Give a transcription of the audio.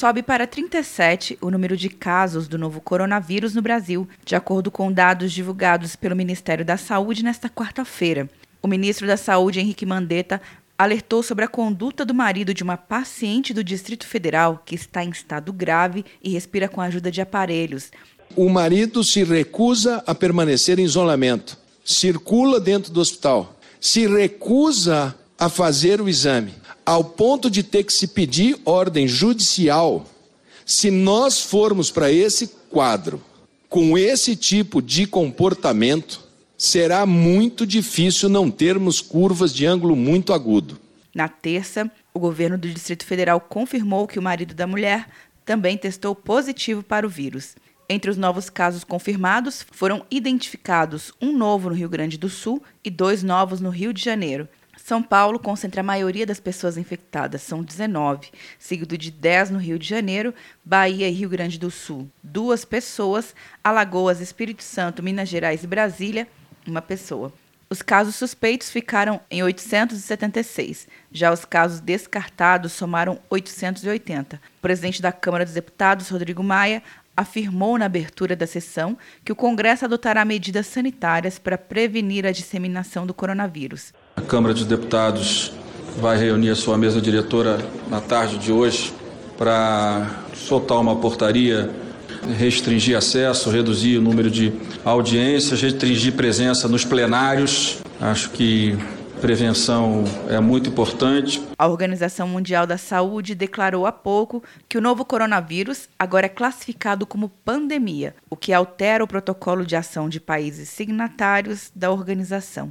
sobe para 37 o número de casos do novo coronavírus no Brasil, de acordo com dados divulgados pelo Ministério da Saúde nesta quarta-feira. O ministro da Saúde, Henrique Mandetta, alertou sobre a conduta do marido de uma paciente do Distrito Federal que está em estado grave e respira com a ajuda de aparelhos. O marido se recusa a permanecer em isolamento, circula dentro do hospital, se recusa a fazer o exame, ao ponto de ter que se pedir ordem judicial. Se nós formos para esse quadro, com esse tipo de comportamento, será muito difícil não termos curvas de ângulo muito agudo. Na terça, o governo do Distrito Federal confirmou que o marido da mulher também testou positivo para o vírus. Entre os novos casos confirmados, foram identificados um novo no Rio Grande do Sul e dois novos no Rio de Janeiro. São Paulo concentra a maioria das pessoas infectadas, são 19, seguido de 10 no Rio de Janeiro, Bahia e Rio Grande do Sul, duas pessoas, Alagoas, Espírito Santo, Minas Gerais e Brasília, uma pessoa. Os casos suspeitos ficaram em 876. Já os casos descartados somaram 880. O presidente da Câmara dos Deputados, Rodrigo Maia, afirmou na abertura da sessão que o Congresso adotará medidas sanitárias para prevenir a disseminação do coronavírus. A Câmara dos Deputados vai reunir a sua mesa diretora na tarde de hoje para soltar uma portaria restringir acesso, reduzir o número de audiências, restringir presença nos plenários. Acho que prevenção é muito importante. A Organização Mundial da Saúde declarou há pouco que o novo coronavírus agora é classificado como pandemia, o que altera o protocolo de ação de países signatários da organização.